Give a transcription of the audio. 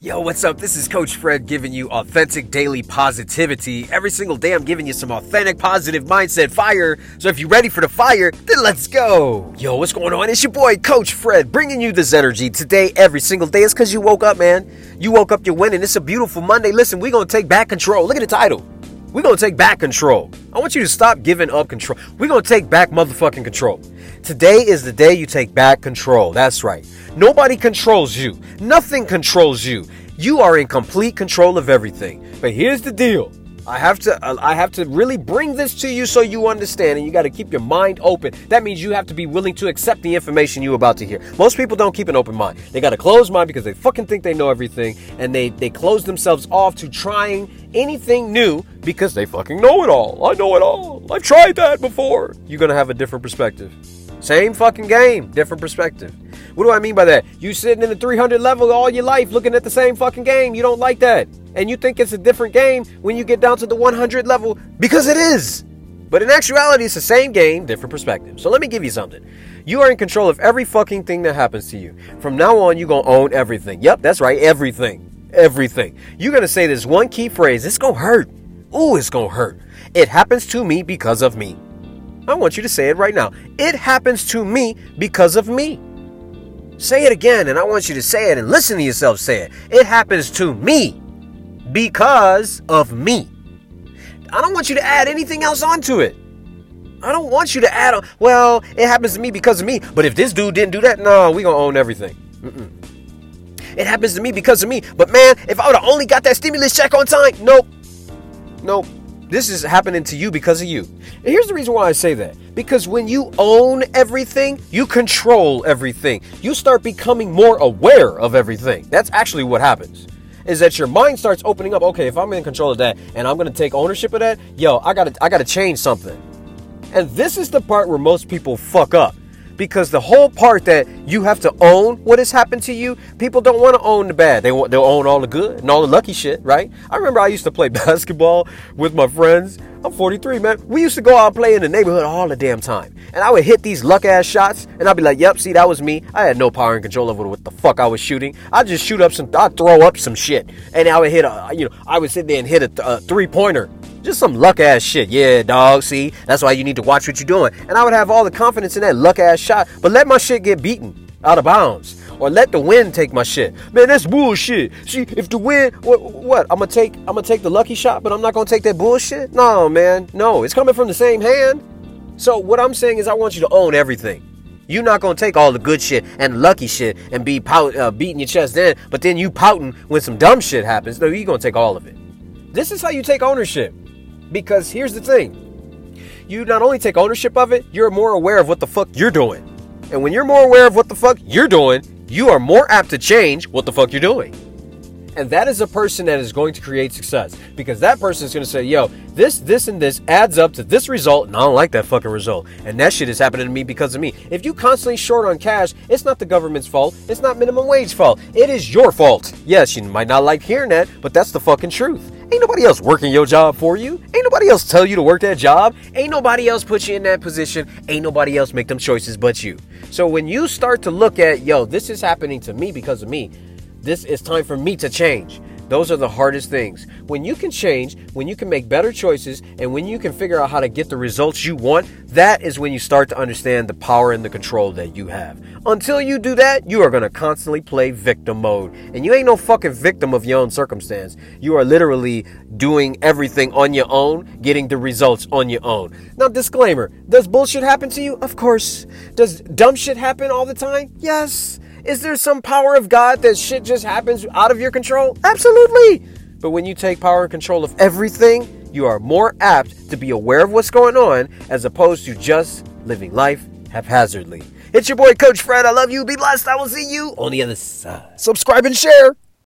Yo, what's up? This is Coach Fred giving you authentic daily positivity. Every single day, I'm giving you some authentic positive mindset fire. So if you're ready for the fire, then let's go. Yo, what's going on? It's your boy, Coach Fred, bringing you this energy today, every single day. It's because you woke up, man. You woke up, you're winning. It's a beautiful Monday. Listen, we're going to take back control. Look at the title. We're going to take back control. I want you to stop giving up control. We're going to take back motherfucking control. Today is the day you take back control. That's right. Nobody controls you. Nothing controls you. You are in complete control of everything. But here's the deal. I have to uh, I have to really bring this to you so you understand and you got to keep your mind open. That means you have to be willing to accept the information you're about to hear. Most people don't keep an open mind. They got a closed mind because they fucking think they know everything and they they close themselves off to trying anything new because they fucking know it all. I know it all. I've tried that before. You're going to have a different perspective. Same fucking game, different perspective. What do I mean by that? You sitting in the 300 level all your life looking at the same fucking game. You don't like that. And you think it's a different game when you get down to the 100 level because it is. But in actuality, it's the same game, different perspective. So let me give you something. You are in control of every fucking thing that happens to you. From now on, you're going to own everything. Yep, that's right, everything. Everything. You're going to say this one key phrase. It's going to hurt. Ooh, it's going to hurt. It happens to me because of me. I want you to say it right now. It happens to me because of me. Say it again, and I want you to say it and listen to yourself say it. It happens to me because of me. I don't want you to add anything else onto it. I don't want you to add on, well, it happens to me because of me, but if this dude didn't do that, no, we gonna own everything. Mm-mm. It happens to me because of me, but man, if I would have only got that stimulus check on time, nope. Nope. This is happening to you because of you. And here's the reason why I say that. Because when you own everything, you control everything. You start becoming more aware of everything. That's actually what happens. Is that your mind starts opening up. Okay, if I'm in control of that and I'm gonna take ownership of that, yo, I gotta I gotta change something. And this is the part where most people fuck up because the whole part that you have to own what has happened to you, people don't want to own the bad. They want they'll own all the good and all the lucky shit, right? I remember I used to play basketball with my friends. I'm 43, man. We used to go out and play in the neighborhood all the damn time. And I would hit these luck ass shots and I'd be like, yep, see, that was me. I had no power and control over what the fuck I was shooting. I'd just shoot up some, I'd throw up some shit. And I would hit a, you know, I would sit there and hit a, a three pointer just some luck ass shit. Yeah, dog. See, that's why you need to watch what you're doing. And I would have all the confidence in that luck ass shot, but let my shit get beaten out of bounds. Or let the wind take my shit. Man, that's bullshit. See, if the wind, what, what? I'm gonna take, I'm gonna take the lucky shot, but I'm not gonna take that bullshit. No, man, no. It's coming from the same hand. So what I'm saying is, I want you to own everything. You're not gonna take all the good shit and lucky shit and be pout, uh, beating your chest then, but then you pouting when some dumb shit happens. No, you're gonna take all of it. This is how you take ownership. Because here's the thing you not only take ownership of it, you're more aware of what the fuck you're doing. And when you're more aware of what the fuck you're doing, you are more apt to change what the fuck you're doing. And that is a person that is going to create success because that person is going to say, yo, this, this, and this adds up to this result, and I don't like that fucking result. And that shit is happening to me because of me. If you constantly short on cash, it's not the government's fault. It's not minimum wage fault. It is your fault. Yes, you might not like hearing that, but that's the fucking truth. Ain't nobody else working your job for you. Ain't nobody else tell you to work that job. Ain't nobody else put you in that position. Ain't nobody else make them choices but you. So when you start to look at, yo, this is happening to me because of me. This is time for me to change. Those are the hardest things. When you can change, when you can make better choices, and when you can figure out how to get the results you want, that is when you start to understand the power and the control that you have. Until you do that, you are going to constantly play victim mode. And you ain't no fucking victim of your own circumstance. You are literally doing everything on your own, getting the results on your own. Now, disclaimer does bullshit happen to you? Of course. Does dumb shit happen all the time? Yes. Is there some power of God that shit just happens out of your control? Absolutely. But when you take power and control of everything, you are more apt to be aware of what's going on as opposed to just living life haphazardly. It's your boy, Coach Fred. I love you. Be blessed. I will see you on the other side. Subscribe and share.